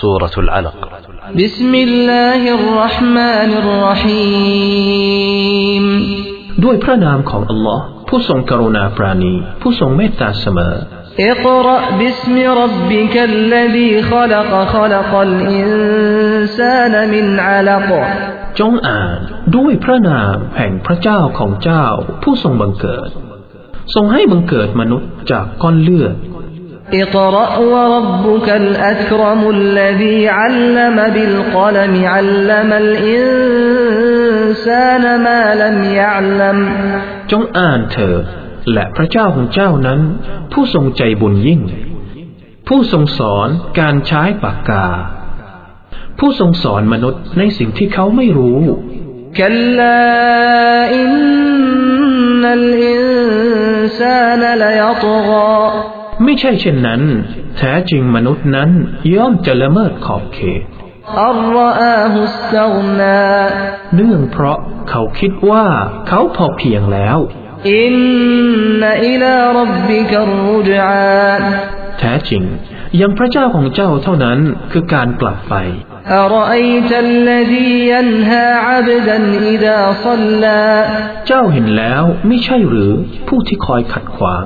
سورة العلق بسم الله الرحمن الرحيم ด้วยพระนามของอัลลอฮ์ผู้ทรงกรุณาปราณี ผู้ทรงเมตตาเสมอ اقرأ باسم ربك الذي خلق خلق الإنسان من علق จงอ่านด้วยพระนามแห่งพระเจ้าของเจ้า ผู้ทรงบังเกิด ทรงให้บังเกิดมนุษย์จากก้อนเลือด اقرأ وربك الأكرم الذي علم بالقلم علم الإنسان ما لم يعلم จงอ่านเถิดและพระเจ้าของเจ้านั้น ผู้ทรงใจบุญยิ่ง ผู้ทรงสอนการใช้ปากกา ผู้ทรงสอนมนุษย์ในสิ่งที่เขาไม่รู้ كلا إن الإنسان ليطغى ไม่ใช่เช่นนั้น แท้จริงมนุษย์นั้นย่อมจะละเมิดขอบเขตเนื่องเพราะเขาคิดว่าเขาพอเพียงแล้วอินนอิลารบบิกรุจาแท้จริง ยังพระเจ้าของเจ้าเท่านั้นคือการกลับไปเจ้าเห็นแล้วไม่ใช่หรือผู้ที่คอยขัดขวาง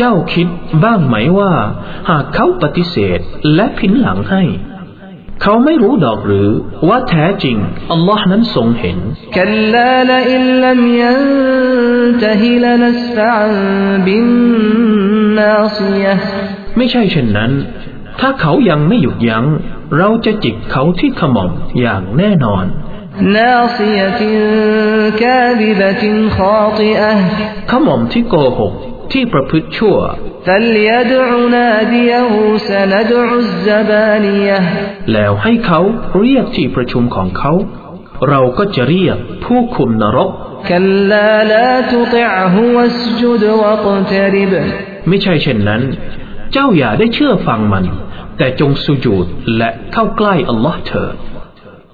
จ้าคิดบ้างไหมว่า หากเขาปฏิเสธและพินหลังให้ เขาไม่รู้ดอกหรือว่าแท้จริง อัลลอฮ์นั้นทรงเห็นกัลลาลอิลลัมยันตฮิลนัสฟะบินนาซียไม่ใช่เช่นนั้น ถ้าเขายังไม่หยุดยัง้ง เราจะจิกเขาที่ขมอมอย่างแน่นอนนาซียติกาบิบตินขอติอะขมอมที่โกหก ที่ประพฤติชั่วแล้วให้เขาเรียกที่ประชุมของเขา เราก็จะเรียกผู้คุมนรกไม่ใช่เช่นนั้น เจ้าอย่าได้เชื่อฟังมัน แต่จงสุญูดและเข้าใกล้อัลลอฮ์เถิด